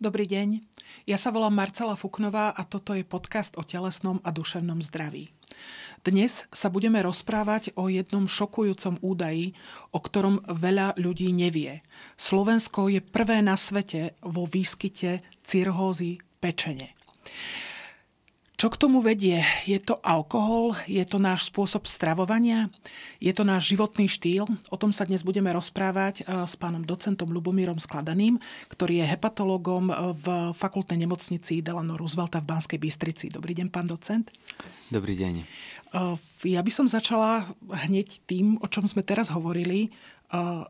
Dobrý deň, ja sa volám Marcela Fuknová a toto je podcast o telesnom a duševnom zdraví. Dnes sa budeme rozprávať o jednom šokujúcom údaji, o ktorom veľa ľudí nevie. Slovensko je prvé na svete vo výskyte cirhózy pečene. Čo k tomu vedie? Je to alkohol? Je to náš spôsob stravovania? Je to náš životný štýl? O tom sa dnes budeme rozprávať eh, s pánom docentom Lubomírom Skladaným, ktorý je hepatologom eh, v fakultnej nemocnici Delano Roosevelta v Banskej Bystrici. Dobrý deň, pán docent. Dobrý deň. Eh, ja by som začala hneď tým, o čom sme teraz hovorili.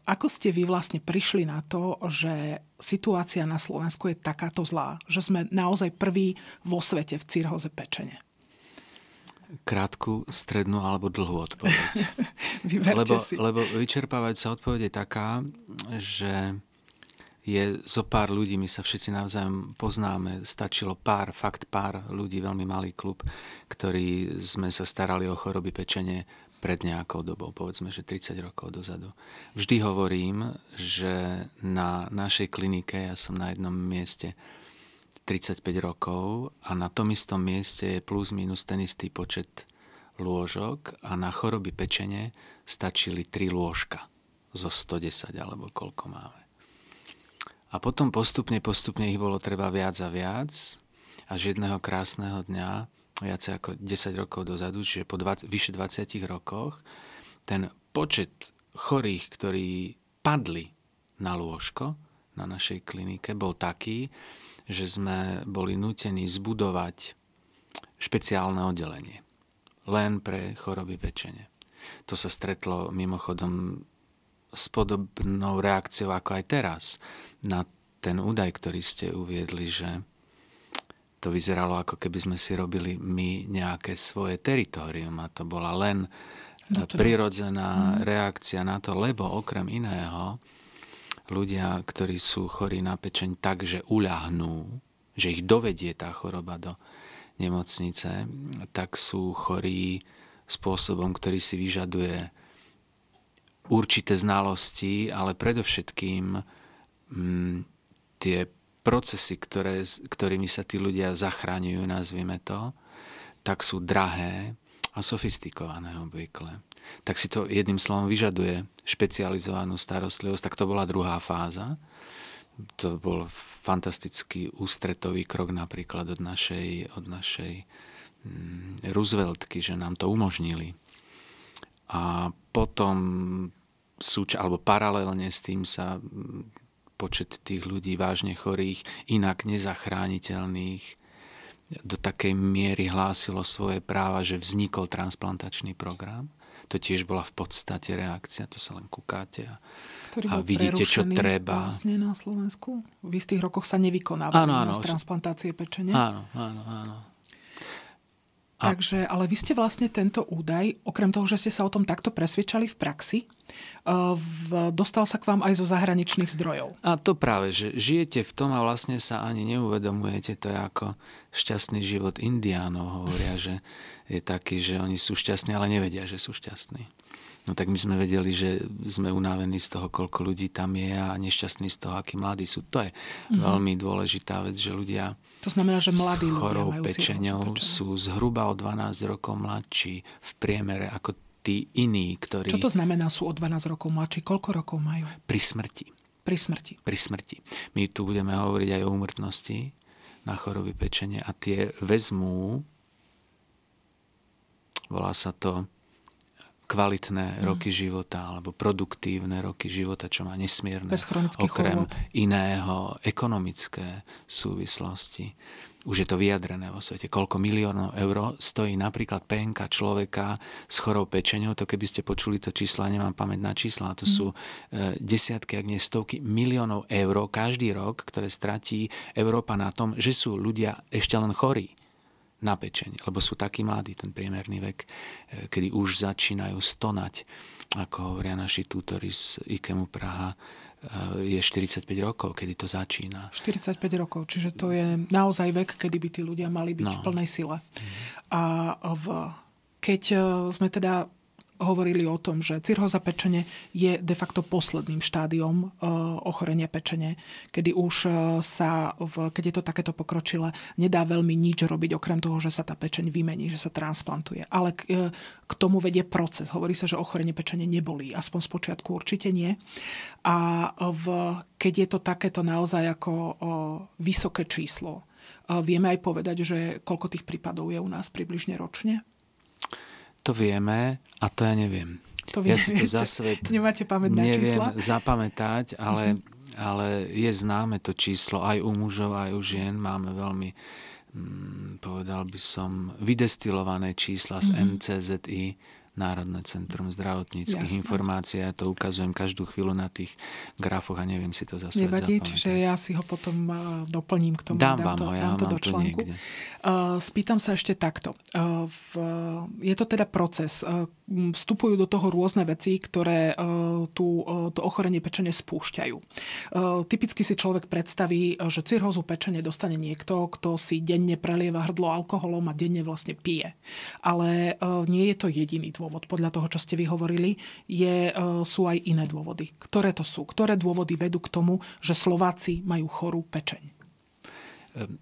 Ako ste vy vlastne prišli na to, že situácia na Slovensku je takáto zlá? Že sme naozaj prví vo svete v cirhoze pečene? Krátku, strednú alebo dlhú odpoveď. lebo, si. lebo vyčerpávajúca odpoveď je taká, že je zo pár ľudí, my sa všetci navzájom poznáme, stačilo pár, fakt pár ľudí, veľmi malý klub, ktorí sme sa starali o choroby pečenie pred nejakou dobou, povedzme, že 30 rokov dozadu. Vždy hovorím, že na našej klinike, ja som na jednom mieste 35 rokov a na tom istom mieste je plus minus ten istý počet lôžok a na choroby pečene stačili 3 lôžka zo 110 alebo koľko máme. A potom postupne, postupne ich bolo treba viac a viac až jedného krásneho dňa viac ako 10 rokov dozadu, čiže po 20, vyše 20 rokoch, ten počet chorých, ktorí padli na lôžko na našej klinike, bol taký, že sme boli nutení zbudovať špeciálne oddelenie. Len pre choroby pečene. To sa stretlo mimochodom s podobnou reakciou ako aj teraz na ten údaj, ktorý ste uviedli, že to vyzeralo ako keby sme si robili my nejaké svoje teritorium a to bola len no, prirodzená mm. reakcia na to, lebo okrem iného ľudia, ktorí sú chorí na pečeň tak, že uľahnú, že ich dovedie tá choroba do nemocnice, tak sú chorí spôsobom, ktorý si vyžaduje určité znalosti, ale predovšetkým mm, tie procesy, ktoré, ktorými sa tí ľudia zachraňujú, nazvime to, tak sú drahé a sofistikované obvykle. Tak si to jedným slovom vyžaduje špecializovanú starostlivosť. Tak to bola druhá fáza. To bol fantastický ústretový krok napríklad od našej, od našej mm, Rooseveltky, že nám to umožnili. A potom súč, alebo paralelne s tým sa počet tých ľudí vážne chorých, inak nezachrániteľných, do takej miery hlásilo svoje práva, že vznikol transplantačný program. To tiež bola v podstate reakcia, to sa len kúkáte a, a vidíte, čo treba. Vlastne na Slovensku. V istých rokoch sa nevykonávali áno, áno, transplantácie pečenia. Áno, áno, áno. A... Takže, ale vy ste vlastne tento údaj, okrem toho, že ste sa o tom takto presvedčali v praxi, uh, v, dostal sa k vám aj zo zahraničných zdrojov. A to práve, že žijete v tom a vlastne sa ani neuvedomujete, to je ako šťastný život indiánov, hovoria, že je taký, že oni sú šťastní, ale nevedia, že sú šťastní. No tak my sme vedeli, že sme unávení z toho, koľko ľudí tam je a nešťastní z toho, akí mladí sú. To je mm-hmm. veľmi dôležitá vec, že ľudia to znamená, že mladí s chorou pečeňou sú zhruba o 12 rokov mladší v priemere ako tí iní, ktorí... Čo to znamená sú o 12 rokov mladší? Koľko rokov majú? Pri smrti. Pri smrti. Pri smrti. My tu budeme hovoriť aj o úmrtnosti na choroby pečenia a tie vezmú, volá sa to kvalitné mm. roky života alebo produktívne roky života, čo má nesmierne okrem chorób. iného ekonomické súvislosti. Už je to vyjadrené vo svete. Koľko miliónov eur stojí napríklad penka človeka s chorou pečenou, to keby ste počuli to čísla, nemám pamäť na čísla, to mm. sú e, desiatky, ak nie stovky miliónov eur každý rok, ktoré stratí Európa na tom, že sú ľudia ešte len chorí na pečenie, lebo sú takí mladí, ten priemerný vek, e, kedy už začínajú stonať, ako hovoria naši tútori z IKEMu Praha, e, je 45 rokov, kedy to začína. 45 rokov, čiže to je naozaj vek, kedy by tí ľudia mali byť no. v plnej sile. Mm. A v, keď e, sme teda hovorili o tom, že cirhóza pečene je de facto posledným štádiom ochorenia pečene, kedy už sa, v, keď je to takéto pokročilé, nedá veľmi nič robiť, okrem toho, že sa tá pečeň vymení, že sa transplantuje. Ale k, k tomu vedie proces. Hovorí sa, že ochorenie pečene nebolí, aspoň z počiatku určite nie. A v, keď je to takéto naozaj ako vysoké číslo, Vieme aj povedať, že koľko tých prípadov je u nás približne ročne? To vieme a to ja neviem. To ja si to za svet nemáte pamätné neviem čísla? zapamätať, ale, uh-huh. ale je známe to číslo aj u mužov, aj u žien. Máme veľmi, mm, povedal by som, vydestilované čísla z uh-huh. NCZI, Národné centrum zdravotníckých Jasne. informácií. Ja to ukazujem každú chvíľu na tých grafoch a neviem si to zase Nevadí, čiže ja si ho potom doplním k tomu. Dám, dám vám to, ho, ja dám to do článku. To spýtam sa ešte takto. Je to teda proces. Vstupujú do toho rôzne veci, ktoré tú, to ochorenie pečene spúšťajú. Typicky si človek predstaví, že cirhózu pečene dostane niekto, kto si denne prelieva hrdlo alkoholom a denne vlastne pije. Ale nie je to jediný dôvod podľa toho, čo ste vyhovorili, je, e, sú aj iné dôvody. Ktoré to sú? Ktoré dôvody vedú k tomu, že Slováci majú chorú pečeň? E,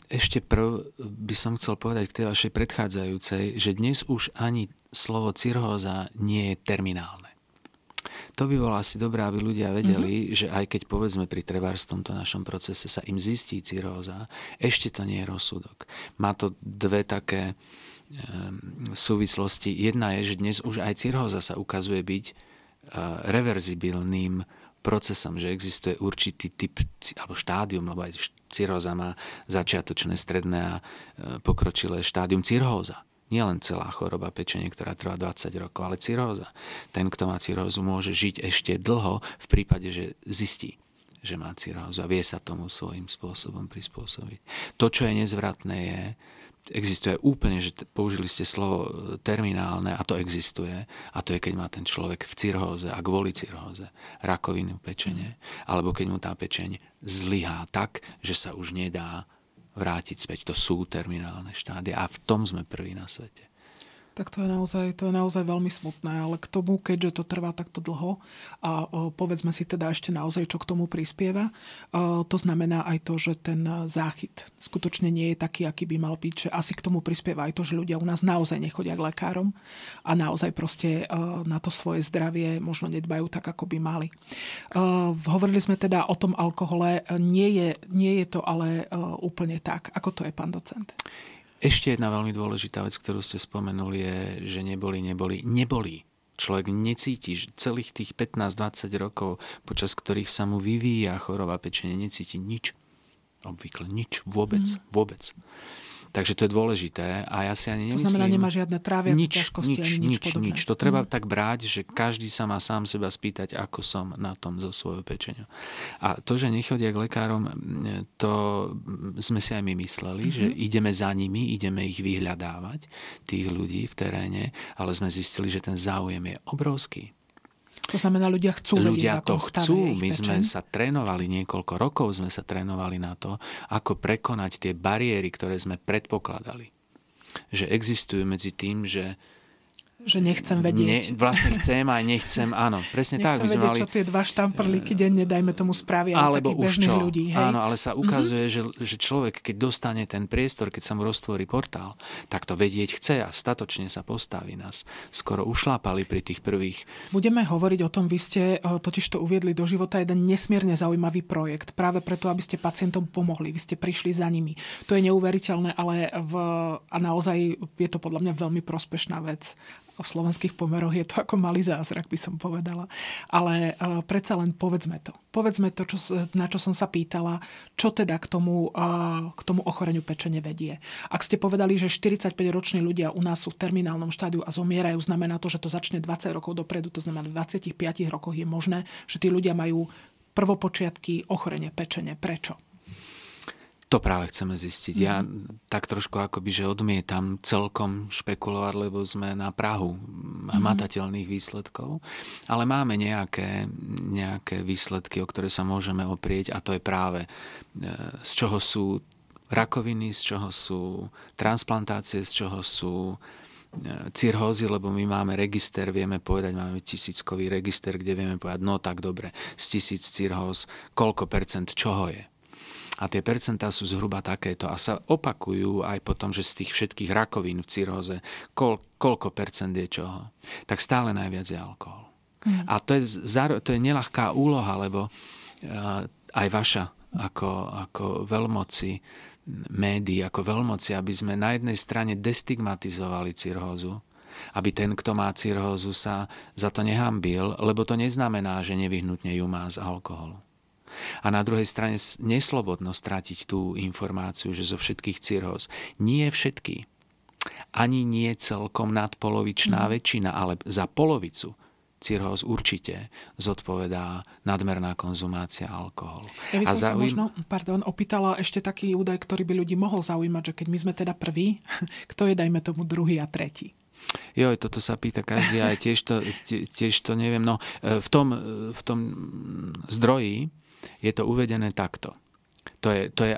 ešte prv by som chcel povedať k tej vašej predchádzajúcej, že dnes už ani slovo cirhóza nie je terminálne. To by bolo asi dobré, aby ľudia vedeli, mm-hmm. že aj keď povedzme pri trebárs tomto našom procese sa im zistí cirhóza, ešte to nie je rozsudok. Má to dve také Ehm, súvislosti. Jedna je, že dnes už aj cirhóza sa ukazuje byť eh, reverzibilným procesom, že existuje určitý typ alebo štádium, lebo aj cirhóza má začiatočné, stredné a eh, pokročilé štádium cirhóza. Nie len celá choroba pečenie, ktorá trvá 20 rokov, ale cirhóza. Ten, kto má cirhózu, môže žiť ešte dlho v prípade, že zistí, že má cirhózu a vie sa tomu svojím spôsobom prispôsobiť. To, čo je nezvratné, je, existuje úplne, že použili ste slovo e, terminálne a to existuje. A to je, keď má ten človek v cirhóze a kvôli cirhóze rakovinu pečene alebo keď mu tá pečeň zlyhá tak, že sa už nedá vrátiť späť. To sú terminálne štády a v tom sme prví na svete tak to je naozaj, to je naozaj veľmi smutné. Ale k tomu, keďže to trvá takto dlho a povedzme si teda ešte naozaj, čo k tomu prispieva, to znamená aj to, že ten záchyt skutočne nie je taký, aký by mal byť, že asi k tomu prispieva aj to, že ľudia u nás naozaj nechodia k lekárom a naozaj proste na to svoje zdravie možno nedbajú tak, ako by mali. Hovorili sme teda o tom alkohole. Nie je, nie je to ale úplne tak. Ako to je, pán docent? Ešte jedna veľmi dôležitá vec, ktorú ste spomenuli, je, že neboli, neboli, neboli. Človek necíti celých tých 15-20 rokov, počas ktorých sa mu vyvíja choroba pečenie, necíti nič. Obvykle nič. Vôbec. Mm. Vôbec. Takže to je dôležité a ja si ani nemyslím... To znamená, nemá žiadne trávia nič, ťažkosti nič, ani nič, nič podobné. nič. To treba mm. tak brať, že každý sa má sám seba spýtať, ako som na tom so svojou pečeňou. A to, že nechodia k lekárom, to sme si aj my mysleli, mm-hmm. že ideme za nimi, ideme ich vyhľadávať, tých ľudí v teréne, ale sme zistili, že ten záujem je obrovský. To znamená, ľudia chcú Ľudia to chcú. My pečen. sme sa trénovali niekoľko rokov, sme sa trénovali na to, ako prekonať tie bariéry, ktoré sme predpokladali. Že existujú medzi tým, že že nechcem vedieť. Ne, vlastne chcem aj nechcem, áno, presne nechcem tak. Nechcem vedieť, mali... čo tie dva štamprlíky denne, dajme tomu, spravia Alebo takých bežných čo. ľudí. Hej? Áno, ale sa ukazuje, mm-hmm. že, že človek, keď dostane ten priestor, keď sa mu roztvorí portál, tak to vedieť chce a statočne sa postaví nás. Skoro ušlápali pri tých prvých. Budeme hovoriť o tom, vy ste totiž to uviedli do života jeden nesmierne zaujímavý projekt, práve preto, aby ste pacientom pomohli. Vy ste prišli za nimi. To je neuveriteľné, ale v, a naozaj je to podľa mňa veľmi prospešná vec v slovenských pomeroch je to ako malý zázrak, by som povedala. Ale uh, predsa len povedzme to. Povedzme to, čo, na čo som sa pýtala, čo teda k tomu, uh, k tomu ochoreniu pečene vedie. Ak ste povedali, že 45-roční ľudia u nás sú v terminálnom štádiu a zomierajú, znamená to, že to začne 20 rokov dopredu, to znamená v 25 rokoch je možné, že tí ľudia majú prvopočiatky ochorenie pečene. Prečo? To práve chceme zistiť. Ja mhm. tak trošku akoby, že odmietam celkom špekulovať, lebo sme na Prahu hmatateľných mm. výsledkov, ale máme nejaké, nejaké výsledky, o ktoré sa môžeme oprieť a to je práve e, z čoho sú rakoviny, z čoho sú transplantácie, z čoho sú cirhózy, lebo my máme register, vieme povedať, máme tisíckový register, kde vieme povedať, no tak dobre, z tisíc cirhóz, koľko percent čoho je. A tie percentá sú zhruba takéto a sa opakujú aj potom, že z tých všetkých rakovín v cirhóze, koľ, koľko percent je čoho. Tak stále najviac je alkohol. Mm. A to je, to je nelahká úloha, lebo uh, aj vaša ako, ako veľmoci médií, ako veľmoci, aby sme na jednej strane destigmatizovali cirhózu, aby ten, kto má cirhózu, sa za to nehambil, lebo to neznamená, že nevyhnutne ju má z alkoholu. A na druhej strane neslobodno stratiť tú informáciu, že zo všetkých cirhóz, nie všetky, ani nie celkom nadpolovičná mm. väčšina, ale za polovicu cirhóz určite zodpovedá nadmerná konzumácia alkoholu. Ja by som a zaujím... sa možno, pardon, opýtala ešte taký údaj, ktorý by ľudí mohol zaujímať, že keď my sme teda prví, kto je, dajme tomu, druhý a tretí? Joj, toto sa pýta každý, aj tiež to, tiež to neviem. No, e, v tom, e, v tom zdroji je to uvedené takto. To je, to je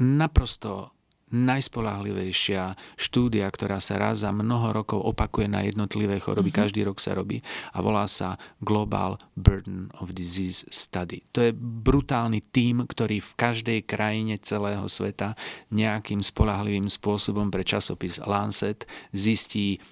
naprosto najspolahlivejšia štúdia, ktorá sa raz za mnoho rokov opakuje na jednotlivé choroby, mm-hmm. každý rok sa robí a volá sa Global Burden of Disease Study. To je brutálny tím, ktorý v každej krajine celého sveta nejakým spolahlivým spôsobom pre časopis Lancet zistí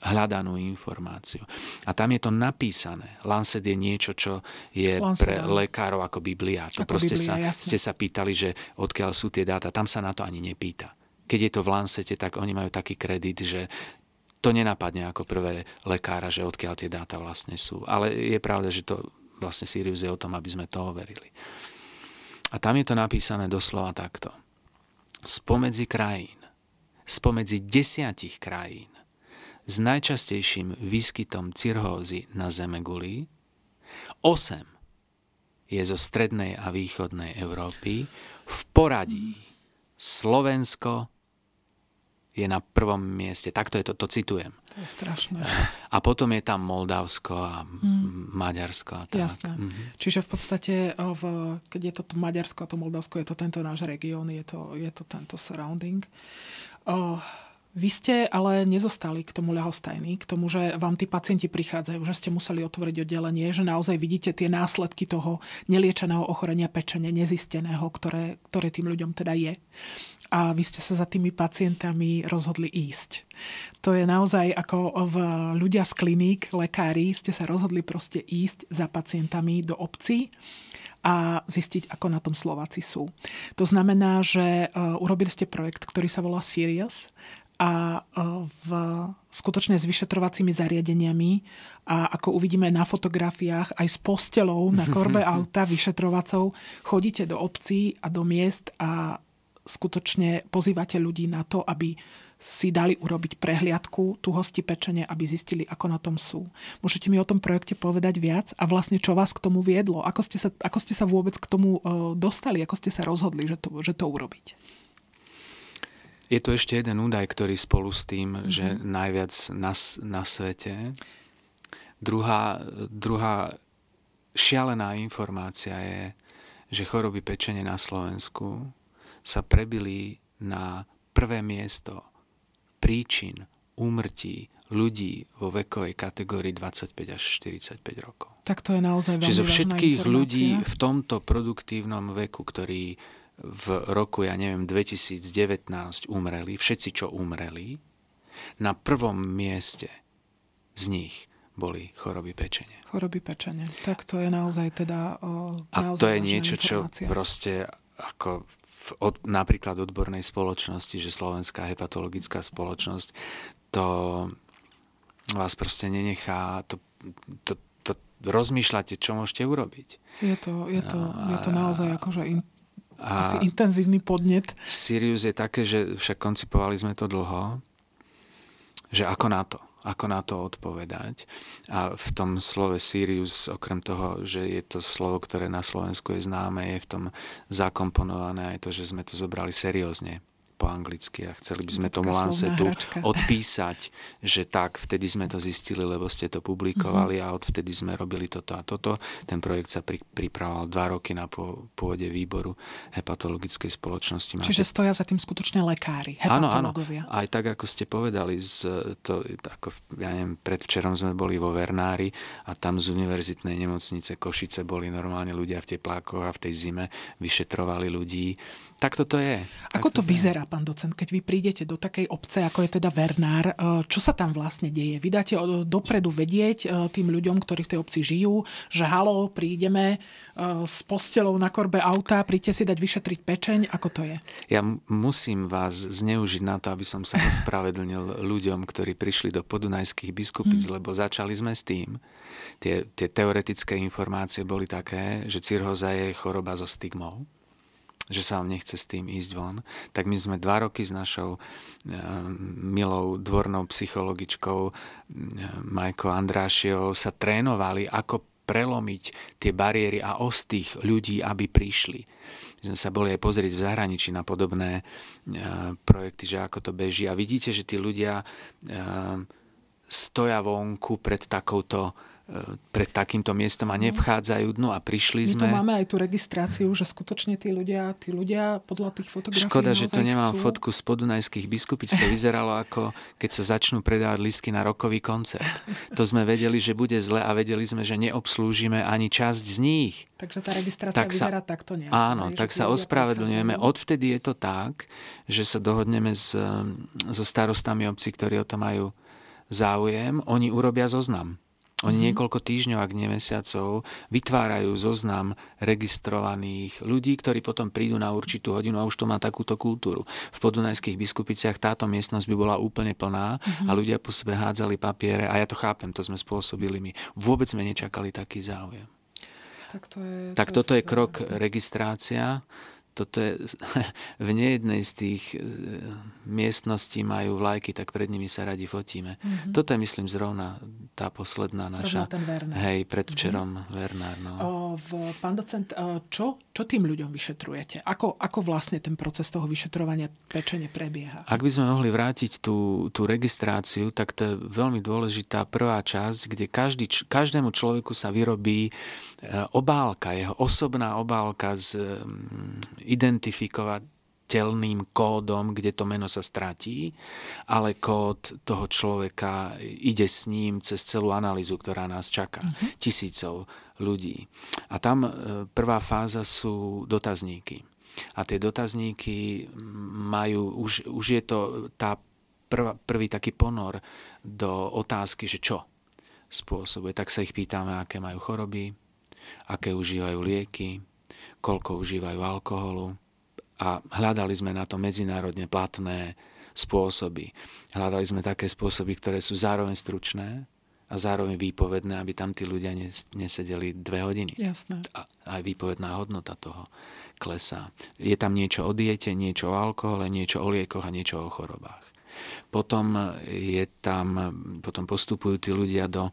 hľadanú informáciu. A tam je to napísané. Lancet je niečo, čo je Lancet, pre lekárov ako Biblia. To ako proste Biblia, sa, ste sa pýtali, že odkiaľ sú tie dáta. Tam sa na to ani nepýta. Keď je to v Lancete, tak oni majú taký kredit, že to nenapadne ako prvé lekára, že odkiaľ tie dáta vlastne sú. Ale je pravda, že to vlastne Sirius je o tom, aby sme to overili. A tam je to napísané doslova takto. Spomedzi krajín, spomedzi desiatich krajín, s najčastejším výskytom cirhózy na Zemeguli, 8 je zo strednej a východnej Európy, v poradí Slovensko je na prvom mieste. Takto je to, to citujem. To je strašné. A potom je tam Moldavsko a mm. Maďarsko a tak. Jasné. Mm-hmm. Čiže v podstate, v, keď je to Maďarsko a to Moldavsko, je to tento náš región, je to, je to tento surrounding. Oh, vy ste ale nezostali k tomu ľahostajní, k tomu, že vám tí pacienti prichádzajú, že ste museli otvoriť oddelenie, že naozaj vidíte tie následky toho neliečeného ochorenia pečene, nezisteného, ktoré, ktoré tým ľuďom teda je. A vy ste sa za tými pacientami rozhodli ísť. To je naozaj ako v ľudia z kliník, lekári, ste sa rozhodli proste ísť za pacientami do obcí a zistiť, ako na tom Slováci sú. To znamená, že uh, urobili ste projekt, ktorý sa volá Sirius a e, v, skutočne s vyšetrovacími zariadeniami a ako uvidíme na fotografiách aj s postelou na korbe auta vyšetrovacou chodíte do obcí a do miest a skutočne pozývate ľudí na to, aby si dali urobiť prehliadku tuhosti pečenia, aby zistili, ako na tom sú. Môžete mi o tom projekte povedať viac a vlastne čo vás k tomu viedlo? Ako ste sa, ako ste sa vôbec k tomu e, dostali? Ako ste sa rozhodli, že to, že to urobiť? Je tu ešte jeden údaj, ktorý spolu s tým, mm-hmm. že najviac na, na svete. Druhá, druhá šialená informácia je, že choroby pečenie na Slovensku sa prebili na prvé miesto príčin úmrtí ľudí vo vekovej kategórii 25 až 45 rokov. Tak to je naozaj veľmi Čiže zo všetkých ľudí v tomto produktívnom veku, ktorí v roku, ja neviem, 2019 umreli, všetci, čo umreli, na prvom mieste z nich boli choroby pečenia. Choroby pečenia. Tak to je naozaj teda o, A naozaj to je niečo, informácia. čo proste ako v, od, napríklad odbornej spoločnosti, že Slovenská hepatologická spoločnosť, to vás proste nenechá, to, to, to rozmýšľate, čo môžete urobiť. Je to, je to, je to naozaj akože in, a Asi intenzívny podnet. Sirius je také, že však koncipovali sme to dlho, že ako na to, ako na to odpovedať. A v tom slove Sirius, okrem toho, že je to slovo, ktoré na Slovensku je známe, je v tom zakomponované aj to, že sme to zobrali seriózne po anglicky a chceli by sme tomu Lancetu odpísať, že tak, vtedy sme to zistili, lebo ste to publikovali uh-huh. a odvtedy sme robili toto a toto. Ten projekt sa pri, pripravoval dva roky na pôde výboru hepatologickej spoločnosti. Máte... Čiže stoja za tým skutočne lekári, hepatológovia. Áno, áno. Aj tak, ako ste povedali, z, to, ako, ja neviem, predvčerom sme boli vo Vernári a tam z univerzitnej nemocnice Košice boli normálne ľudia v teplákoch a v tej zime vyšetrovali ľudí tak toto je. Ako tak to vyzerá, pán docent, keď vy prídete do takej obce, ako je teda Vernár, e, čo sa tam vlastne deje? Vy dáte dopredu vedieť e, tým ľuďom, ktorí v tej obci žijú, že halo, prídeme e, s postelou na korbe auta, príďte si dať vyšetriť pečeň, ako to je? Ja musím vás zneužiť na to, aby som sa ospravedlnil ľuďom, ktorí prišli do podunajských biskupic, hmm. lebo začali sme s tým. Tie, tie teoretické informácie boli také, že cirhoza je choroba so stigmou že sa vám nechce s tým ísť von, tak my sme dva roky s našou e, milou dvornou psychologičkou e, Majko Andrášiovou sa trénovali, ako prelomiť tie bariéry a ostých ľudí, aby prišli. My sme sa boli aj pozrieť v zahraničí na podobné e, projekty, že ako to beží. A vidíte, že tí ľudia stoja vonku pred takouto pred takýmto miestom a nevchádzajú dnu a prišli My sme... My tu máme aj tú registráciu, že skutočne tí ľudia, tí ľudia podľa tých fotografií Škoda, že tu nemám chcú... fotku z podunajských biskupic. To vyzeralo ako keď sa začnú predávať lístky na rokový koncert. To sme vedeli, že bude zle a vedeli sme, že neobslúžime ani časť z nich. Takže tá registrácia tak sa, vyzerá takto nejak. Áno, tak sa ospravedlňujeme. Odvtedy je to tak, že sa dohodneme s, so starostami obci, ktorí o to majú záujem. Oni urobia zoznam oni mm-hmm. niekoľko týždňov, ak nie mesiacov, vytvárajú zoznam registrovaných ľudí, ktorí potom prídu na určitú hodinu a už to má takúto kultúru. V podunajských biskupiciach táto miestnosť by bola úplne plná mm-hmm. a ľudia po sebe hádzali papiere a ja to chápem, to sme spôsobili my. Vôbec sme nečakali taký záujem. Tak, to je, tak to toto je krok registrácia toto je, v nejednej z tých e, miestností majú vlajky, tak pred nimi sa radi fotíme. Mm-hmm. Toto je, myslím, zrovna tá posledná naša... Hej, predvčerom mm-hmm. Vernár. No. O, v, pán docent, čo, čo tým ľuďom vyšetrujete? Ako, ako vlastne ten proces toho vyšetrovania pečene prebieha? Ak by sme mohli vrátiť tú, tú registráciu, tak to je veľmi dôležitá prvá časť, kde každý, každému človeku sa vyrobí e, obálka, jeho osobná obálka s identifikovateľným kódom, kde to meno sa stratí, ale kód toho človeka ide s ním cez celú analýzu, ktorá nás čaká. Uh-huh. Tisícov ľudí. A tam e, prvá fáza sú dotazníky. A tie dotazníky majú, už, už je to tá prv, prvý taký ponor do otázky, že čo spôsobuje. Tak sa ich pýtame, aké majú choroby, aké užívajú lieky, koľko užívajú alkoholu a hľadali sme na to medzinárodne platné spôsoby. Hľadali sme také spôsoby, ktoré sú zároveň stručné a zároveň výpovedné, aby tam tí ľudia nesedeli dve hodiny. Jasné. A aj výpovedná hodnota toho klesá. Je tam niečo o diete, niečo o alkohole, niečo o liekoch a niečo o chorobách. Potom, je tam, potom postupujú tí ľudia do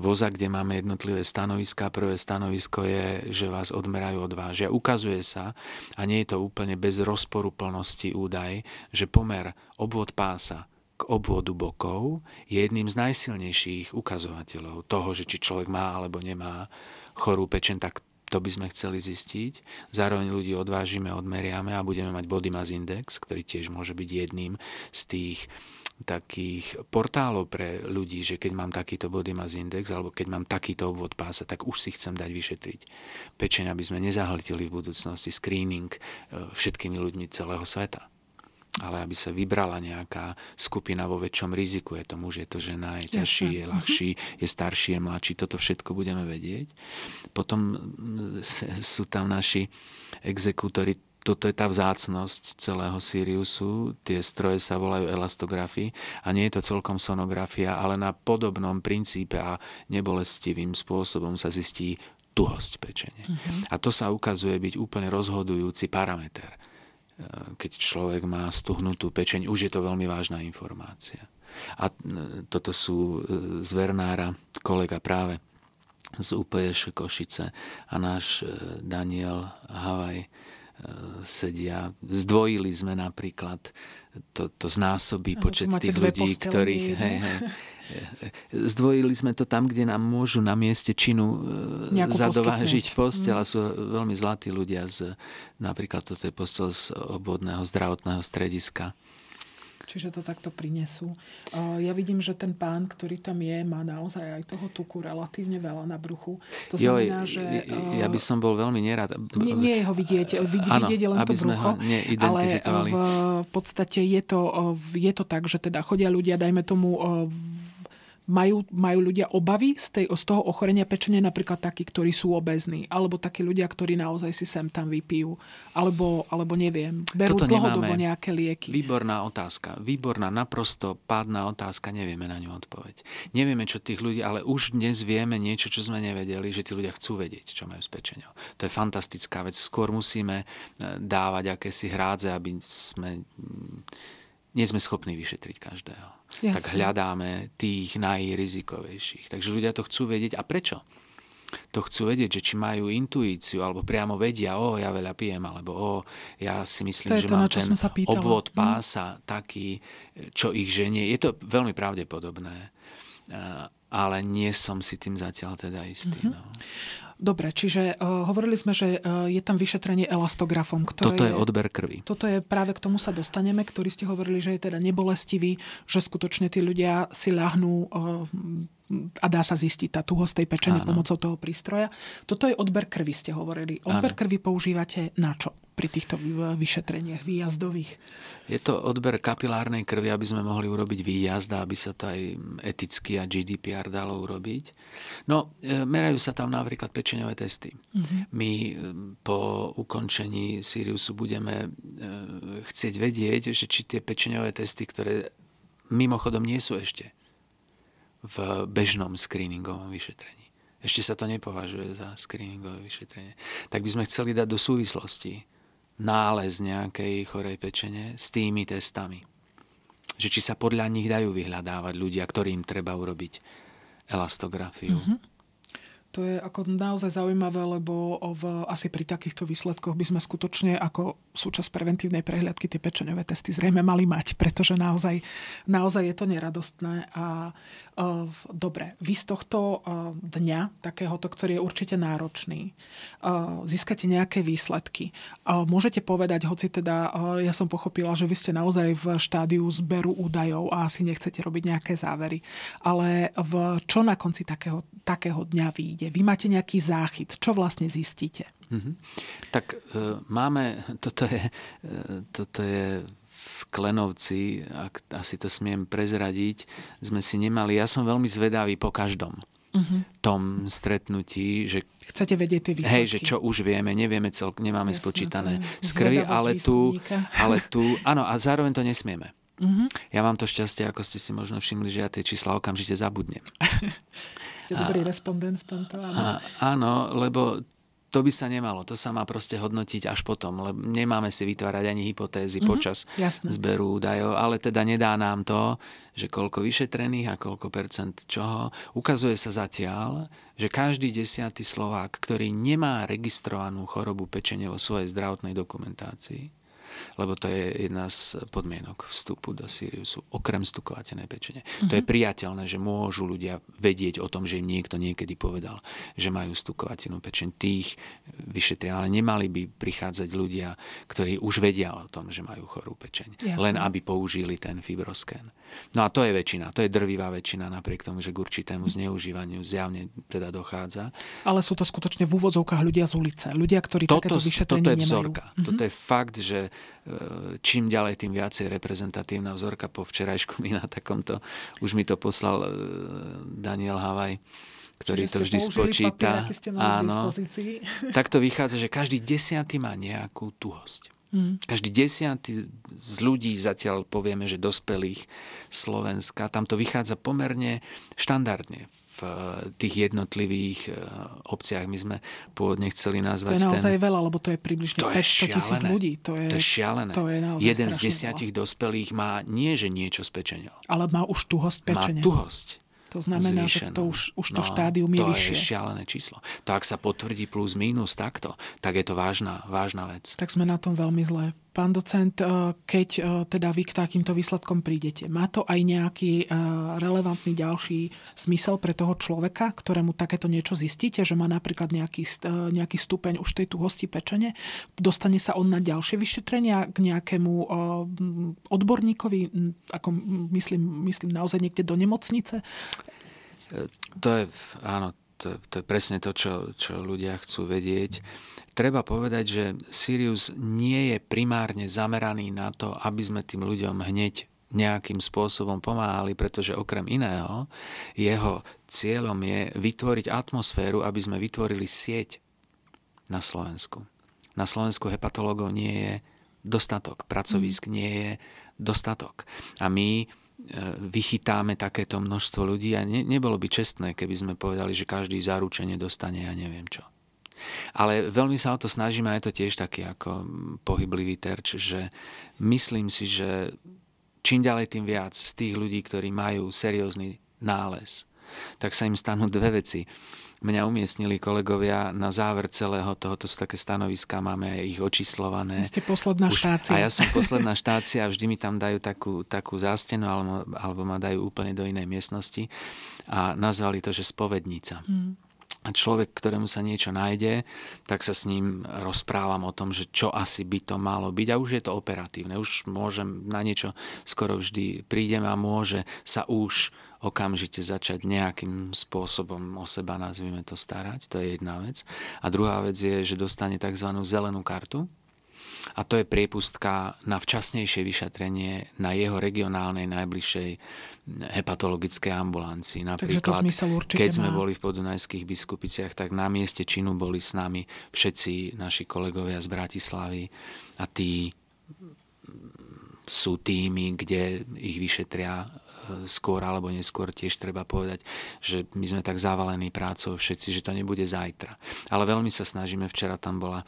voza, kde máme jednotlivé stanoviská. Prvé stanovisko je, že vás odmerajú, odvážia. Ukazuje sa, a nie je to úplne bez rozporu plnosti údaj, že pomer obvod pása k obvodu bokov je jedným z najsilnejších ukazovateľov toho, že či človek má alebo nemá chorú pečen, tak to by sme chceli zistiť. Zároveň ľudí odvážime, odmeriame a budeme mať body mass index, ktorý tiež môže byť jedným z tých takých portálov pre ľudí, že keď mám takýto body mass index alebo keď mám takýto obvod pása, tak už si chcem dať vyšetriť pečeň, aby sme nezahltili v budúcnosti screening e, všetkými ľuďmi celého sveta ale aby sa vybrala nejaká skupina vo väčšom riziku. Je to muž, je to žena, je ťažší, je ľahší, je starší, je mladší. Toto všetko budeme vedieť. Potom sú tam naši exekútory toto je tá vzácnosť celého Siriusu. Tie stroje sa volajú elastografy a nie je to celkom sonografia, ale na podobnom princípe a nebolestivým spôsobom sa zistí tuhosť pečene. Uh-huh. A to sa ukazuje byť úplne rozhodujúci parameter. E, keď človek má stuhnutú pečeň, už je to veľmi vážna informácia. A e, toto sú e, z Vernára kolega práve z UPŠ Košice a náš Daniel Havaj sedia. Zdvojili sme napríklad to, to znásobí počet tých ľudí, ktorých... Hej, hej, zdvojili sme to tam, kde nám môžu na mieste činu e, Nejakú zadovážiť postel a mm. sú veľmi zlatí ľudia z, napríklad toto je postel z obvodného zdravotného strediska čiže to takto prinesú. Ja vidím, že ten pán, ktorý tam je, má naozaj aj toho tuku relatívne veľa na bruchu. To znamená, jo, že... Ja by som bol veľmi nerad. Nie, nie je ho vidieť. Vidieť, ano, vidieť len aby to sme brucho, ho ale v podstate je to, je to tak, že teda chodia ľudia, dajme tomu majú, majú ľudia obavy z, tej, z toho ochorenia pečenia, napríklad takí, ktorí sú obezní, alebo takí ľudia, ktorí naozaj si sem tam vypijú, alebo, alebo neviem, berú Toto dlhodobo nemáme. nejaké lieky. Výborná otázka, výborná, naprosto pádna otázka, nevieme na ňu odpoveď. Nevieme, čo tých ľudí, ale už dnes vieme niečo, čo sme nevedeli, že tí ľudia chcú vedieť, čo majú s pečenou. To je fantastická vec. Skôr musíme eh, dávať akési hrádze, aby sme nie sme schopní vyšetriť každého. Jasne. Tak hľadáme tých najrizikovejších. Takže ľudia to chcú vedieť. A prečo? To chcú vedieť, že či majú intuíciu, alebo priamo vedia, o, ja veľa pijem, alebo o, ja si myslím, že to, mám ten obvod mhm. pása hm. taký, čo ich ženie. Je to veľmi pravdepodobné, ale nie som si tým zatiaľ teda istý. Mm-hmm. No. Dobre, čiže uh, hovorili sme, že uh, je tam vyšetrenie elastografom. Ktoré toto je, je odber krvi. Toto je práve k tomu sa dostaneme, ktorý ste hovorili, že je teda nebolestivý, že skutočne tí ľudia si ľahnú uh, a dá sa zistiť tá tuhosť tej pečene pomocou toho prístroja. Toto je odber krvi, ste hovorili. Odber Áno. krvi používate na čo? pri týchto vyšetreniach výjazdových? Je to odber kapilárnej krvi, aby sme mohli urobiť výjazd aby sa to aj eticky a GDPR dalo urobiť. No, e, merajú sa tam napríklad pečeňové testy. Uh-huh. My e, po ukončení Siriusu budeme e, chcieť vedieť, že či tie pečeňové testy, ktoré mimochodom nie sú ešte v bežnom screeningovom vyšetrení. Ešte sa to nepovažuje za screeningové vyšetrenie. Tak by sme chceli dať do súvislosti nález nejakej chorej pečene s tými testami. Že či sa podľa nich dajú vyhľadávať ľudia, ktorým treba urobiť elastografiu. Mm-hmm. To je ako naozaj zaujímavé, lebo v, asi pri takýchto výsledkoch by sme skutočne ako súčasť preventívnej prehliadky tie pečeňové testy zrejme mali mať, pretože naozaj, naozaj je to neradostné. A uh, dobre, vy z tohto uh, dňa, takéhoto, ktorý je určite náročný, uh, získate nejaké výsledky. Uh, môžete povedať, hoci teda uh, ja som pochopila, že vy ste naozaj v štádiu zberu údajov a asi nechcete robiť nejaké závery, ale v, čo na konci takého, takého dňa vyjde? Ide? Vy máte nejaký záchyt. Čo vlastne zistíte? Mm-hmm. Tak e, máme, toto je, e, toto je v Klenovci, ak asi to smiem prezradiť, sme si nemali, ja som veľmi zvedavý po každom mm-hmm. tom stretnutí, že Chcete vedieť tie výsledky. Hej, že čo už vieme, nevieme celk, nemáme Jasne, spočítané z krvi, ale tu, ale tu, áno, a zároveň to nesmieme. Mm-hmm. Ja mám to šťastie, ako ste si možno všimli, že ja tie čísla okamžite zabudnem. ste dobrý a, respondent v tomto. Áno. A, áno, lebo to by sa nemalo, to sa má proste hodnotiť až potom, lebo nemáme si vytvárať ani hypotézy mm-hmm, počas jasné. zberu údajov, ale teda nedá nám to, že koľko vyšetrených a koľko percent čoho. Ukazuje sa zatiaľ, že každý desiatý Slovák, ktorý nemá registrovanú chorobu pečene vo svojej zdravotnej dokumentácii, lebo to je jedna z podmienok vstupu do Siriusu, okrem stukovateľnej pečene. Mm-hmm. To je mhm. priateľné, že môžu ľudia vedieť o tom, že im niekto niekedy povedal, že majú stukovateľnú pečeň. Tých vyšetria, ale nemali by prichádzať ľudia, ktorí už vedia o tom, že majú chorú pečeň. Jasne. Len aby použili ten fibrosken. No a to je väčšina, to je drvivá väčšina, napriek tomu, že k určitému zneužívaniu zjavne teda dochádza. Ale sú to skutočne v úvodzovkách ľudia z ulice. Ľudia, ktorí toto, takéto vyšetrenie toto je vzorka. Nemajú. Toto je fakt, že čím ďalej, tým viacej reprezentatívna vzorka. Po včerajšku mi na takomto, už mi to poslal e, Daniel Havaj, ktorý Čiže to vždy spočíta. Papier, Áno. Tak to vychádza, že každý desiatý má nejakú tuhosť. Mm. Každý desiatý z ľudí, zatiaľ povieme, že dospelých Slovenska, tam to vychádza pomerne štandardne v eh, tých jednotlivých eh, obciach. My sme pôvodne chceli nazvať To je naozaj ten... veľa, lebo to je približne 500 tisíc ľudí. To je, to je šialené. To je Jeden z desiatich veľa. dospelých má nie, že niečo s pečenou. Ale má už tuhosť pečenia. Má tuhosť. To znamená, zvýšená. že to už, už to no, štádium je to vyššie. To je šialené číslo. To ak sa potvrdí plus minus takto, tak je to vážna, vážna vec. Tak sme na tom veľmi zlé. Pán docent, eh, keď eh, teda vy k takýmto výsledkom prídete, má to aj nejaký eh, relevantný ďalší zmysel pre toho človeka, ktorému takéto niečo zistíte, že má napríklad nejaký, nejaký stupeň už tej tuhosti pečene? Dostane sa on na ďalšie vyšetrenia k nejakému odborníkovi, ako myslím, myslím naozaj niekde do nemocnice? To je, áno, to, to je presne to, čo, čo ľudia chcú vedieť. Treba povedať, že Sirius nie je primárne zameraný na to, aby sme tým ľuďom hneď nejakým spôsobom pomáhali, pretože okrem iného jeho cieľom je vytvoriť atmosféru, aby sme vytvorili sieť na Slovensku. Na Slovensku hepatológov nie je dostatok, pracovisk mm. nie je dostatok. A my vychytáme takéto množstvo ľudí a ne, nebolo by čestné, keby sme povedali, že každý zaručenie dostane ja neviem čo. Ale veľmi sa o to snažíme a je to tiež taký ako pohyblivý terč, že myslím si, že čím ďalej tým viac z tých ľudí, ktorí majú seriózny nález, tak sa im stanú dve veci. Mňa umiestnili kolegovia na záver celého toho, to sú také stanoviská, máme ich očíslované. Ste posledná Už, štácia. A ja som posledná štácia a vždy mi tam dajú takú, takú zástenu alebo, alebo ma dajú úplne do inej miestnosti a nazvali to, že spovednica. Hmm a človek, ktorému sa niečo nájde, tak sa s ním rozprávam o tom, že čo asi by to malo byť a už je to operatívne. Už môžem na niečo skoro vždy prídem a môže sa už okamžite začať nejakým spôsobom o seba, nazvime to, starať. To je jedna vec. A druhá vec je, že dostane tzv. zelenú kartu, a to je priepustka na včasnejšie vyšetrenie na jeho regionálnej najbližšej hepatologickej ambulancii. Napríklad, keď sme má. boli v podunajských biskupiciach, tak na mieste činu boli s nami všetci naši kolegovia z Bratislavy a tí sú týmy, kde ich vyšetria skôr alebo neskôr tiež treba povedať, že my sme tak zavalení prácou všetci, že to nebude zajtra. Ale veľmi sa snažíme, včera tam bola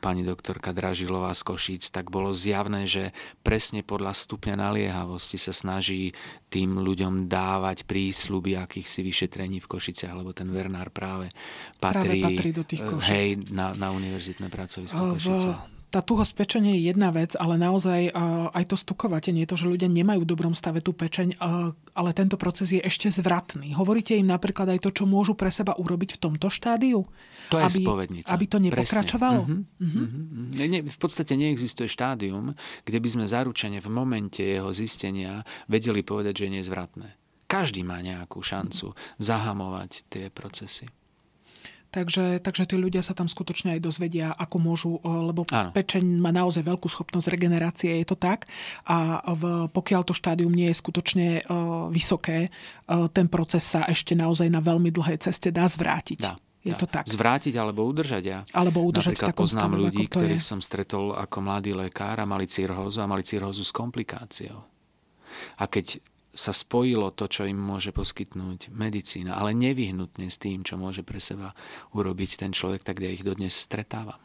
pani doktorka Dražilová z Košíc, tak bolo zjavné, že presne podľa stupňa naliehavosti sa snaží tým ľuďom dávať prísľuby akýchsi vyšetrení v Košiciach, lebo ten Vernár práve patrí, práve patrí do tých Košic. hej, na, na univerzitné pracovisko Košice tá tuhosť pečenie je jedna vec, ale naozaj aj to stukovatenie, to, že ľudia nemajú v dobrom stave tú pečeň, ale tento proces je ešte zvratný. Hovoríte im napríklad aj to, čo môžu pre seba urobiť v tomto štádiu? To je aby, spovednica. Aby to nepokračovalo? Uh-huh, uh-huh. Uh-huh. Ne, v podstate neexistuje štádium, kde by sme zaručene v momente jeho zistenia vedeli povedať, že je nezvratné. Každý má nejakú šancu zahamovať tie procesy. Takže, takže tí ľudia sa tam skutočne aj dozvedia, ako môžu, lebo Áno. pečeň má naozaj veľkú schopnosť regenerácie, je to tak. A v, pokiaľ to štádium nie je skutočne uh, vysoké, uh, ten proces sa ešte naozaj na veľmi dlhej ceste dá zvrátiť. Dá. Je to tak. Zvrátiť alebo udržať. Ja alebo udržať Napríklad poznám stave, ľudí, ktorých je. som stretol ako mladý lekár a mali cirhózu a mali cirhózu s komplikáciou. A keď sa spojilo to, čo im môže poskytnúť medicína, ale nevyhnutne s tým, čo môže pre seba urobiť ten človek, tak ja ich dodnes stretávam.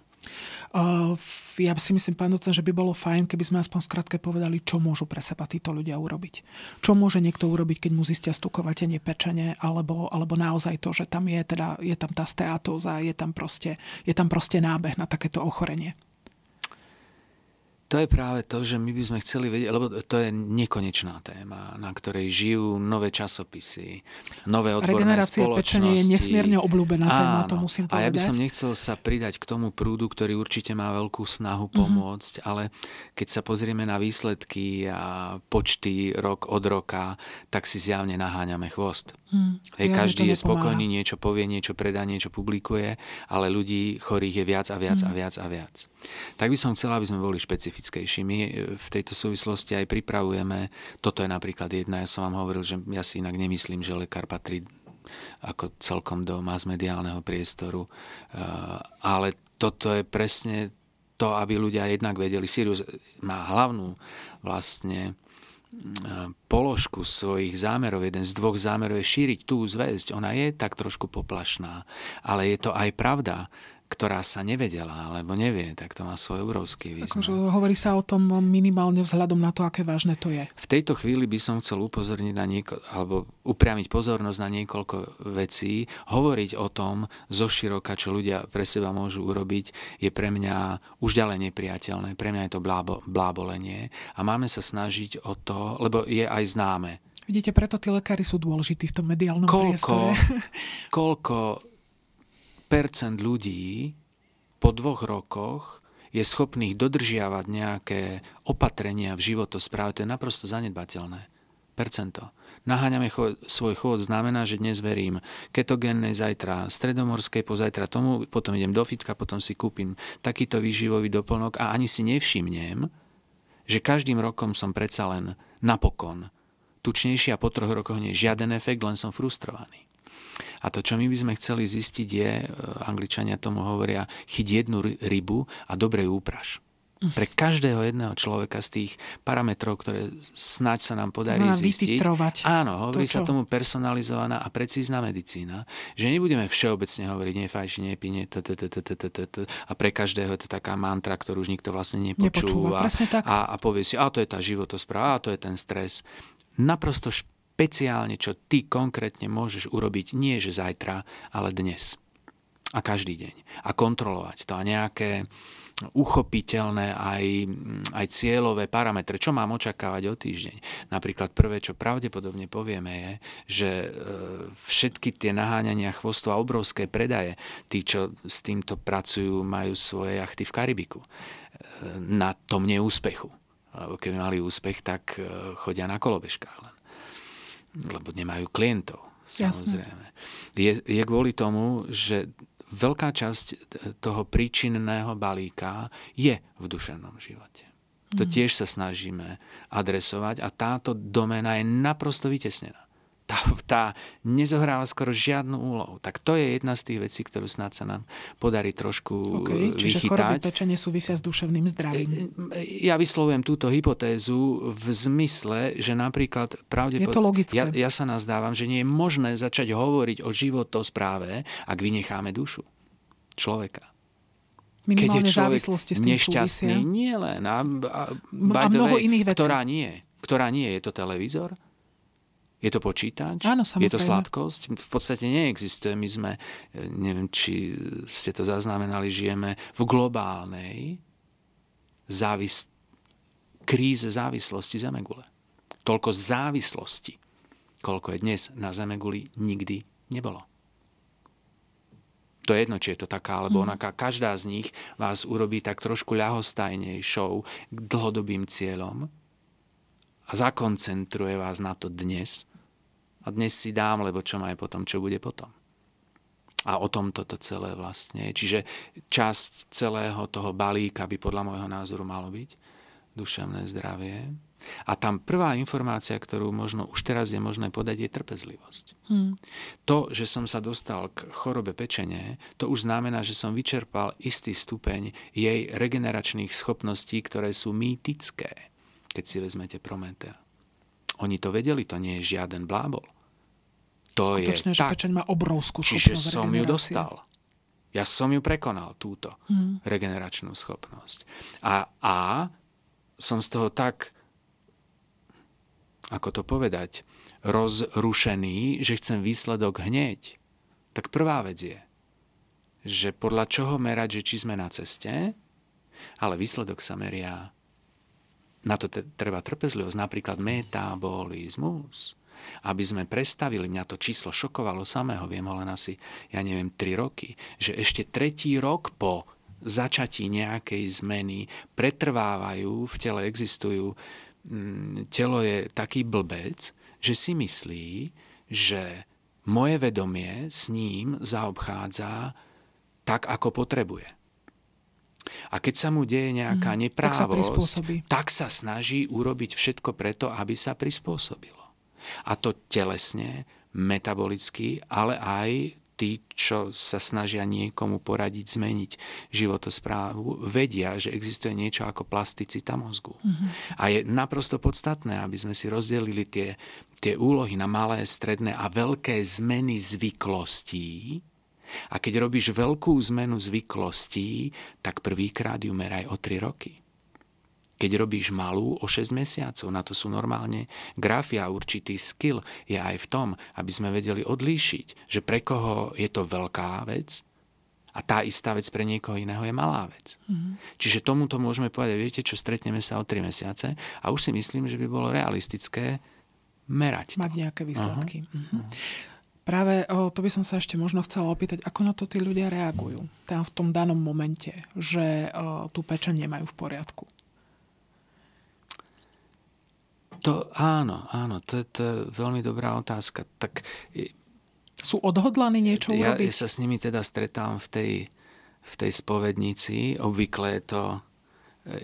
Ja si myslím, pán docen, že by bolo fajn, keby sme aspoň skratke povedali, čo môžu pre seba títo ľudia urobiť. Čo môže niekto urobiť, keď mu zistia stukovatenie pečenie, alebo, alebo naozaj to, že tam je, teda, je tam tá steatóza, je tam, proste, je tam proste nábeh na takéto ochorenie. To je práve to, že my by sme chceli vedieť, lebo to je nekonečná téma, na ktorej žijú nové časopisy, nové odborné Regenerácia spoločnosti. je nesmierne obľúbená Áno. téma, to musím povedať. A ja by som nechcel sa pridať k tomu prúdu, ktorý určite má veľkú snahu mhm. pomôcť, mm-hmm. ale keď sa pozrieme na výsledky a počty rok od roka, tak si zjavne naháňame chvost. Mm, Hej, každý je spokojný, niečo povie, niečo predá, niečo publikuje, ale ľudí chorých je viac a viac mm. a viac a viac. Tak by som chcel, aby sme boli špecifickejší. My e, v tejto súvislosti aj pripravujeme, toto je napríklad jedna, ja som vám hovoril, že ja si inak nemyslím, že lekár patrí ako celkom do mass-mediálneho priestoru, e, ale toto je presne to, aby ľudia jednak vedeli. Sirius má hlavnú vlastne položku svojich zámerov, jeden z dvoch zámerov je šíriť tú zväzť. Ona je tak trošku poplašná, ale je to aj pravda, ktorá sa nevedela alebo nevie, tak to má svoj obrovský význam. Akože hovorí sa o tom minimálne vzhľadom na to, aké vážne to je. V tejto chvíli by som chcel upozorniť na nieko- alebo upriamiť pozornosť na niekoľko vecí. Hovoriť o tom zo široka, čo ľudia pre seba môžu urobiť, je pre mňa už ďalej nepriateľné. Pre mňa je to blábo- blábolenie a máme sa snažiť o to, lebo je aj známe. Vidíte, preto tí lekári sú dôležití v tom mediálnom koľko, priestore. koľko ľudí po dvoch rokoch je schopných dodržiavať nejaké opatrenia v životospráve, to je naprosto zanedbateľné. Percento. Naháňame cho- svoj chod, znamená, že dnes verím ketogénnej zajtra, stredomorskej pozajtra tomu, potom idem do fitka, potom si kúpim takýto výživový doplnok a ani si nevšimnem, že každým rokom som predsa len napokon tučnejší a po troch rokoch nie žiaden efekt, len som frustrovaný. A to, čo my by sme chceli zistiť, je, e, angličania tomu hovoria, chyť jednu rybu a dobre ju upraž. Pre každého jedného človeka z tých parametrov, ktoré snáď sa nám podarí zistiť. Áno, hovorí to, sa tomu personalizovaná a precízna medicína, že nebudeme všeobecne hovoriť nefajči, nepine, a pre každého je to taká mantra, ktorú už nikto vlastne nepočúva. A, povie si, a to je tá životospráva, a to je ten stres. Naprosto špatný špeciálne, čo ty konkrétne môžeš urobiť, nie že zajtra, ale dnes. A každý deň. A kontrolovať to. A nejaké uchopiteľné aj, aj cieľové parametre. Čo mám očakávať o týždeň? Napríklad prvé, čo pravdepodobne povieme je, že e, všetky tie naháňania chvostov a obrovské predaje, tí, čo s týmto pracujú, majú svoje jachty v Karibiku e, na tom neúspechu. Lebo keby mali úspech, tak e, chodia na kolobežkách len. Lebo nemajú klientov, samozrejme. Je, je kvôli tomu, že veľká časť toho príčinného balíka je v duševnom živote. To tiež sa snažíme adresovať a táto doména je naprosto vytesnená. Tá, tá nezohráva skoro žiadnu úlohu. Tak to je jedna z tých vecí, ktorú snad sa nám podarí trošku Okay, čiže choroby vychytať. súvisia s duševným zdravím. Ja vyslovujem túto hypotézu v zmysle, že napríklad pravdepodobne... Je to logické. Ja, ja sa nazdávam, že nie je možné začať hovoriť o životospráve, ak vynecháme dušu človeka. Minimálne človek závislosti s tým nešťastný, nie len. A, a, A mnoho way, iných vecí. Ktorá nie? Ktorá nie? Je to televízor? Je to počítač? Áno, Je to samozrejme. sladkosť? V podstate neexistuje. My sme, e, neviem, či ste to zaznamenali, žijeme v globálnej závis- kríze závislosti Zemegule. Toľko závislosti, koľko je dnes na Zemeguli, nikdy nebolo. To je jedno, či je to taká alebo onaká. Každá z nich vás urobí tak trošku ľahostajnejšou k dlhodobým cieľom a zakoncentruje vás na to dnes. A dnes si dám, lebo čo má je potom, čo bude potom. A o tom toto celé vlastne je. Čiže časť celého toho balíka by podľa môjho názoru malo byť duševné zdravie. A tam prvá informácia, ktorú možno už teraz je možné podať, je trpezlivosť. Hmm. To, že som sa dostal k chorobe pečene, to už znamená, že som vyčerpal istý stupeň jej regeneračných schopností, ktoré sú mýtické, keď si vezmete Prometea. Oni to vedeli, to nie je žiaden blábol. To Skutočne, je že tak. pečeň má obrovskú Čiže som ju dostal. Ja som ju prekonal, túto Hmm. regeneračnú schopnosť. A, a som z toho tak, ako to povedať, rozrušený, že chcem výsledok hneď. Tak prvá vec je, že podľa čoho merať, že či sme na ceste, ale výsledok sa meria na to te- treba trpezlivosť, napríklad metabolizmus. Aby sme prestavili, mňa to číslo šokovalo samého, viem ho len asi, ja neviem, 3 roky, že ešte tretí rok po začatí nejakej zmeny pretrvávajú, v tele existujú, mm, telo je taký blbec, že si myslí, že moje vedomie s ním zaobchádza tak, ako potrebuje. A keď sa mu deje nejaká Mhm, tak sa neprávosť, tak sa snaží urobiť všetko preto, aby sa prispôsobilo. A to telesne, metabolicky, ale aj tí, čo sa snažia niekomu poradiť, zmeniť životosprávu, vedia, že existuje niečo ako plasticita mozgu. Mhm. A je naprosto podstatné, aby sme si rozdelili tie, tie úlohy na malé, stredné a veľké zmeny zvyklostí, A keď robíš veľkú zmenu zvyklostí, tak prvýkrát ju meraj o 3 roky. Keď robíš malú o 6 mesiacov, na to sú normálne grafy a určitý skill je aj v tom, aby sme vedeli odlíšiť, že pre koho je to veľká vec a tá istá vec pre niekoho iného je malá vec. Mm-hmm. Čiže tomuto môžeme povedať, viete čo, stretneme sa o 3 mesiace a už si myslím, že by bolo realistické merať Mať to. nejaké výsledky. Uh-huh. Mm-hmm. Práve o, to by som sa ešte možno chcela opýtať, ako na to tí ľudia reagujú tam v tom danom momente, že o, tú pečeň nemajú v poriadku. To áno, áno, to je, to je veľmi dobrá otázka. Tak, Sú odhodlaní niečo ja, urobiť? Ja sa s nimi teda stretám v tej, v tej spovednici. Obvykle je to e,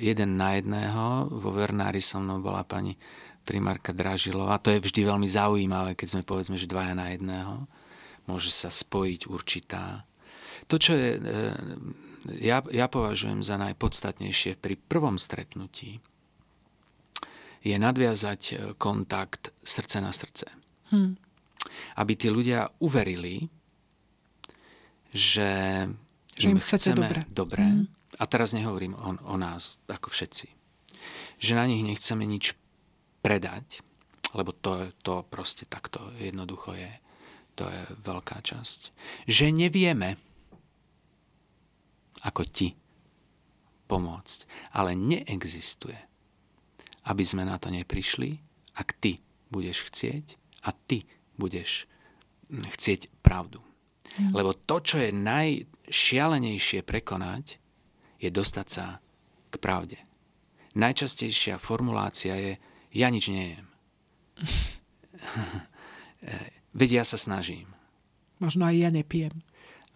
jeden na jedného. Vo Vernári so mnou bola pani primárka Dražilová. To je vždy veľmi zaujímavé, keď sme povedzme, že dvaja na jedného. Môže sa spojiť určitá. To, čo je, e, ja, ja považujem za najpodstatnejšie pri prvom stretnutí, je nadviazať e, kontakt srdce na srdce. Hmm. Aby tí ľudia uverili, že, že im chceme dobre. dobre. Hmm. A teraz nehovorím o, o nás, ako všetci. Že na nich nechceme nič predať, lebo to, to proste takto jednoducho je. To je veľká časť. Že nevieme, ako ti pomôcť. Ale neexistuje aby sme na to neprišli, ak ty budeš chcieť a ty budeš chcieť pravdu. Mm. Lebo to, čo je najšialenejšie prekonať, je dostať sa k pravde. Najčastejšia formulácia je ja nič nejem. Veď ja sa snažím. Možno aj ja nepijem.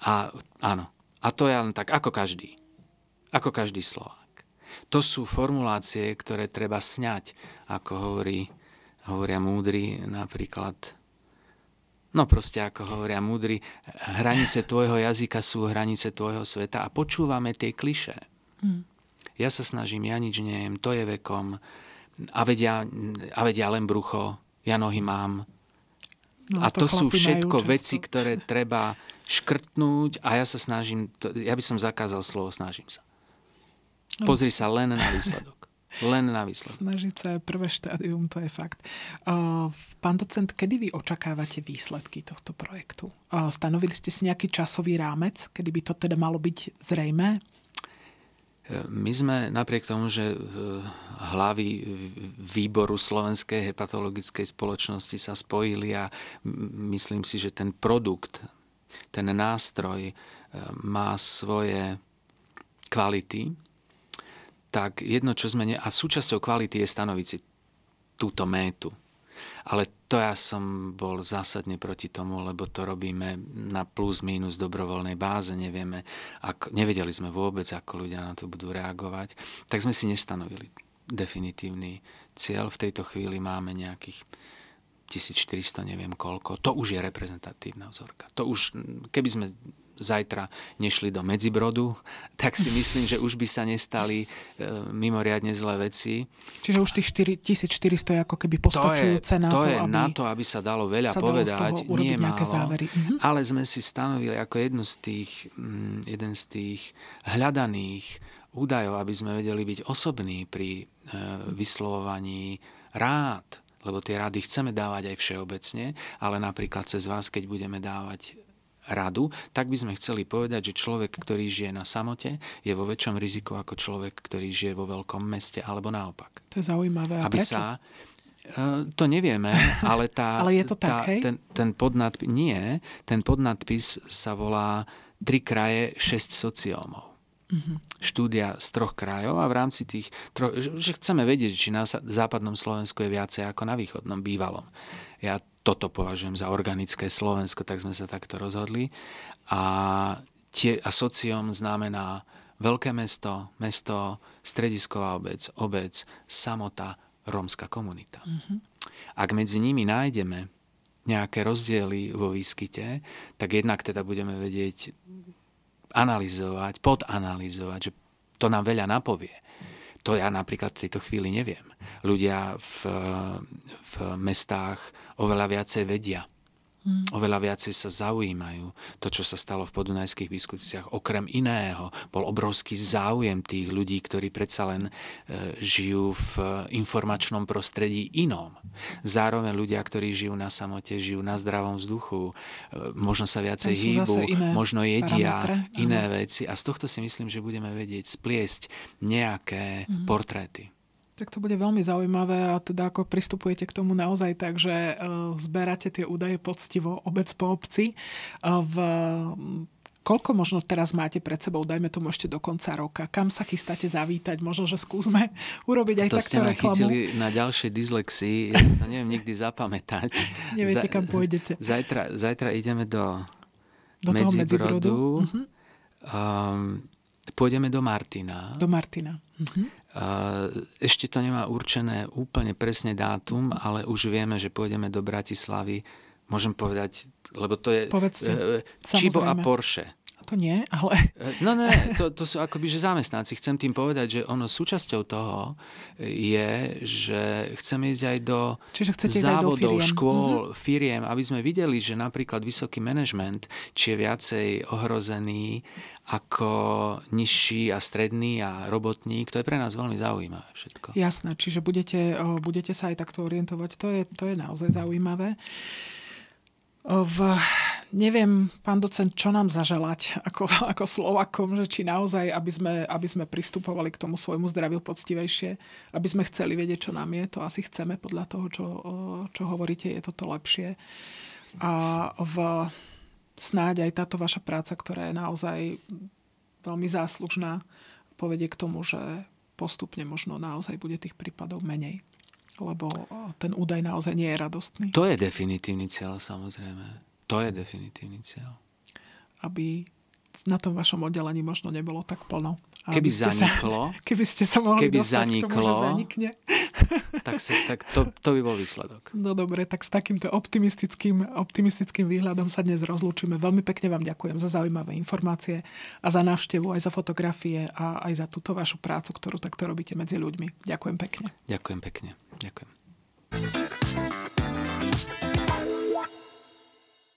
A áno. A to je len tak, ako každý. Ako každý Slovák. To sú formulácie, ktoré treba sňať, ako hovorí, hovoria múdri napríklad No proste, ako hovoria múdri, hranice tvojho jazyka sú hranice tvojho sveta a počúvame tie kliše. Hmm. Ja sa snažím, ja nič nejem, to je vekom, a vedia, a vedia len brucho, ja nohy mám. No, a to, to sú všetko veci, ktoré treba škrtnúť a ja sa snažím, to, ja by som zakázal slovo snažím sa. Pozri sa len na výsledok. Len na výsledok. Snažiť sa je prvé štádium, to je fakt. Pán docent, kedy vy očakávate výsledky tohto projektu? Stanovili ste si nejaký časový rámec, kedy by to teda malo byť zrejmé? My sme napriek tomu, že hlavy výboru Slovenskej hepatologickej spoločnosti sa spojili a myslím si, že ten produkt, ten nástroj má svoje kvality, tak jedno, čo sme... Ne... A súčasťou kvality je stanoviť si túto métu. Ale to ja som bol zásadne proti tomu, lebo to robíme na plus minus dobrovoľnej báze, nevieme, ako, nevedeli sme vôbec, ako ľudia na to budú reagovať, tak sme si nestanovili definitívny cieľ. V tejto chvíli máme nejakých 1400, neviem koľko. To už je reprezentatívna vzorka. To už, keby sme zajtra nešli do Medzibrodu, tak si myslím, že už by sa nestali e, mimoriadne zlé veci. Čiže už tých 1400 je ako keby postačujúce na to, je aby na to, aby sa dalo veľa sa povedať. Dalo nie málo, závery. Mhm. Ale sme si stanovili ako jednu z tých, mm, jeden z tých hľadaných údajov, aby sme vedeli byť osobní pri e, vyslovovaní rád, lebo tie rády chceme dávať aj všeobecne, ale napríklad cez vás, keď budeme dávať radu, tak by sme chceli povedať, že človek, ktorý žije na samote, je vo väčšom riziku ako človek, ktorý žije vo veľkom meste, alebo naopak. To je zaujímavé. A Aby prečo? sa e, to nevieme, ale, tá, ale je to tá, tak, hej? Ten, ten podnadpis, nie, ten podnadpis sa volá Tri kraje, šesť sociómov. Mm-hmm. Štúdia z troch krajov a v rámci tých troch, že chceme vedieť, či na západnom Slovensku je viacej ako na východnom bývalom. Ja toto považujem za organické Slovensko, tak sme sa takto rozhodli. A, tie, a sociom znamená veľké mesto, mesto, stredisková obec, obec, samota, rómska komunita. Mm-hmm. Ak medzi nimi nájdeme nejaké rozdiely vo výskyte, tak jednak teda budeme vedieť analyzovať, podanalizovať, že to nám veľa napovie. To ja napríklad v tejto chvíli neviem. Ľudia v, v mestách oveľa viacej vedia Mm. Oveľa viacej sa zaujímajú to, čo sa stalo v podunajských biskupciach. Okrem iného bol obrovský záujem tých ľudí, ktorí predsa len e, žijú v informačnom prostredí inom. Zároveň ľudia, ktorí žijú na samote, žijú na zdravom vzduchu, e, možno sa viacej hýbu, možno jedia parametre. iné veci. A z tohto si myslím, že budeme vedieť spliesť nejaké mm. portréty. Tak to bude veľmi zaujímavé a teda ako pristupujete k tomu naozaj tak, že uh, zberáte tie údaje poctivo obec po obci. Uh, v, koľko možno teraz máte pred sebou, dajme tomu ešte do konca roka? Kam sa chystáte zavítať? Možno, že skúsme urobiť aj to takto reklamu. To ste na ďalšej dyslexii, ja si to neviem nikdy zapamätať. Neviete, kam pôjdete. Zajtra, zajtra ideme do, do Medzibrodu. Uh-huh. Um, pôjdeme do Martina. Do Martina. Uh-huh. Ešte to nemá určené úplne presne dátum, ale už vieme, že pôjdeme do Bratislavy. Môžem povedať, lebo to je Povedzte, Čibo a Porsche. To nie, ale... E, no ne, to, to sú akoby že zamestnanci. Chcem tým povedať, že ono súčasťou toho je, že chceme ísť aj do závodov, do škôl, mm-hmm. firiem, aby sme videli, že napríklad vysoký manažment, či je viacej ohrozený ako nižší a stredný a robotník. To je pre nás veľmi zaujímavé všetko. Jasné, čiže budete, budete sa aj takto orientovať. To je, to je naozaj zaujímavé. V neviem, pán docent, čo nám zaželať ako, ako Slovakom, že či naozaj, aby sme, aby sme pristupovali k tomu svojmu zdraviu poctivejšie, aby sme chceli vedieť, čo nám je, to asi chceme podľa toho, čo, čo hovoríte, je toto lepšie. A v snáď aj táto vaša práca, ktorá je naozaj veľmi záslužná, povedie k tomu, že postupne možno naozaj bude tých prípadov menej lebo ten údaj naozaj nie je radostný. To je definitívny cieľ, samozrejme. To je definitívny cieľ. Aby na tom vašom oddelení možno nebolo tak plno. Keby zaniklo, sa, keby ste sa mohli keby dostať zaniklo, k tomu, že zanikne. Tak, sa, tak to, to by bol výsledok. No dobre, tak s takýmto optimistickým, optimistickým výhľadom sa dnes rozlúčime. Veľmi pekne vám ďakujem za zaujímavé informácie a za návštevu, aj za fotografie a aj za túto vašu prácu, ktorú takto robíte medzi ľuďmi. Ďakujem pekne. Ďakujem pekne. Ďakujem.